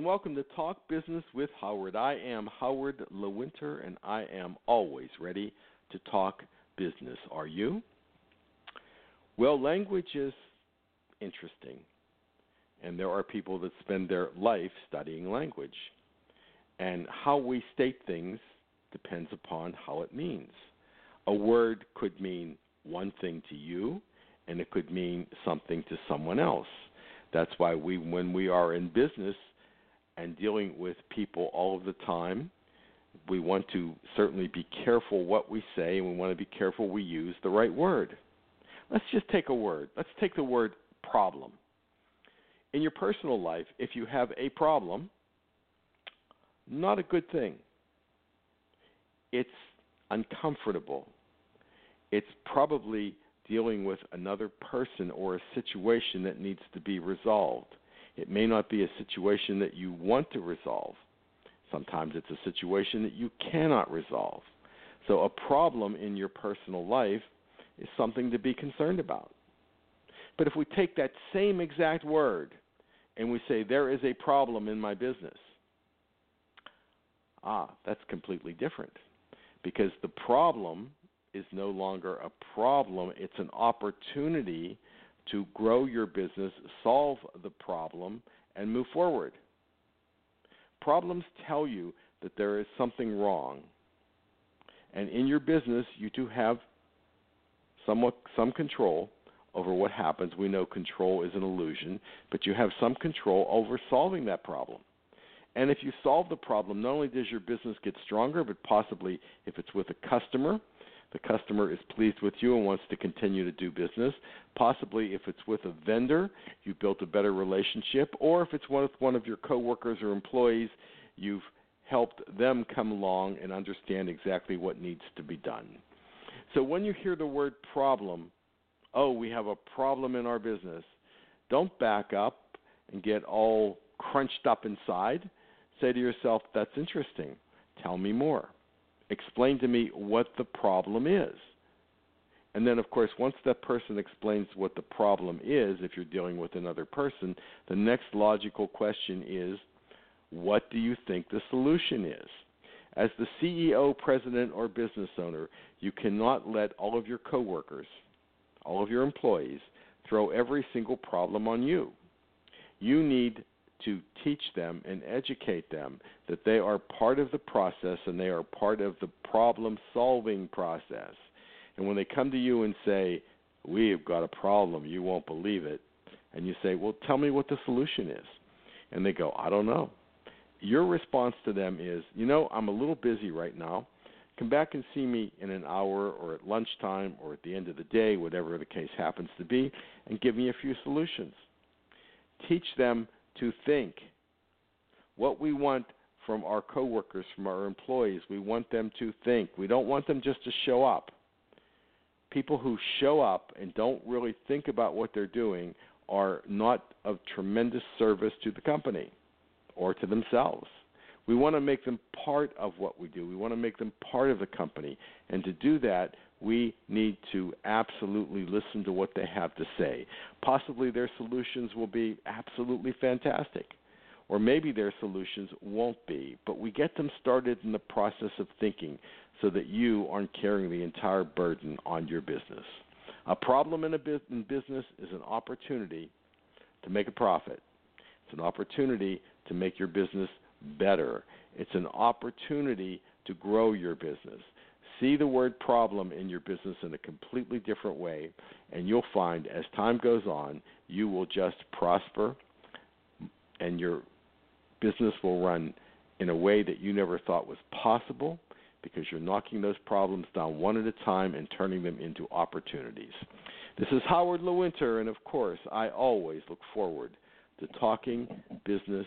And welcome to Talk Business with Howard. I am Howard Lewinter and I am always ready to talk business. Are you? Well, language is interesting, and there are people that spend their life studying language. And how we state things depends upon how it means. A word could mean one thing to you, and it could mean something to someone else. That's why we, when we are in business and dealing with people all of the time, we want to certainly be careful what we say and we want to be careful we use the right word. Let's just take a word. Let's take the word problem. In your personal life, if you have a problem, not a good thing. It's uncomfortable. It's probably dealing with another person or a situation that needs to be resolved. It may not be a situation that you want to resolve. Sometimes it's a situation that you cannot resolve. So, a problem in your personal life is something to be concerned about. But if we take that same exact word and we say, there is a problem in my business, ah, that's completely different. Because the problem is no longer a problem, it's an opportunity to grow your business, solve the problem, and move forward. Problems tell you that there is something wrong. And in your business, you do have somewhat some control over what happens. We know control is an illusion, but you have some control over solving that problem. And if you solve the problem, not only does your business get stronger, but possibly if it's with a customer, the customer is pleased with you and wants to continue to do business. Possibly, if it's with a vendor, you built a better relationship, or if it's with one of your coworkers or employees, you've helped them come along and understand exactly what needs to be done. So when you hear the word problem, oh, we have a problem in our business, don't back up and get all crunched up inside. Say to yourself, that's interesting. Tell me more explain to me what the problem is. And then, of course, once that person explains what the problem is, if you're dealing with another person, the next logical question is, what do you think the solution is? As the CEO, president, or business owner, you cannot let all of your coworkers, all of your employees, throw every single problem on you. You need to teach them and educate them that they are part of the process and they are part of the problem solving process. And when they come to you and say, We've got a problem, you won't believe it, and you say, Well, tell me what the solution is. And they go, I don't know. Your response to them is, You know, I'm a little busy right now. Come back and see me in an hour or at lunchtime or at the end of the day, whatever the case happens to be, and give me a few solutions. Teach them to think. What we want from our coworkers, from our employees, we want them to think. We don't want them just to show up. People who show up and don't really think about what they're doing are not of tremendous service to the company or to themselves. We want to make them part of what we do. We want to make them part of the company. And to do that, we need to absolutely listen to what they have to say. Possibly their solutions will be absolutely fantastic, or maybe their solutions won't be, but we get them started in the process of thinking so that you aren't carrying the entire burden on your business. A problem in a in business is an opportunity to make a profit. It's an opportunity to make your business better. It's an opportunity to grow your business see the word problem in your business in a completely different way, and you'll find as time goes on, you will just prosper and your business will run in a way that you never thought was possible because you're knocking those problems down one at a time and turning them into opportunities. This is Howard Lewinter, and of course, I always look forward to talking business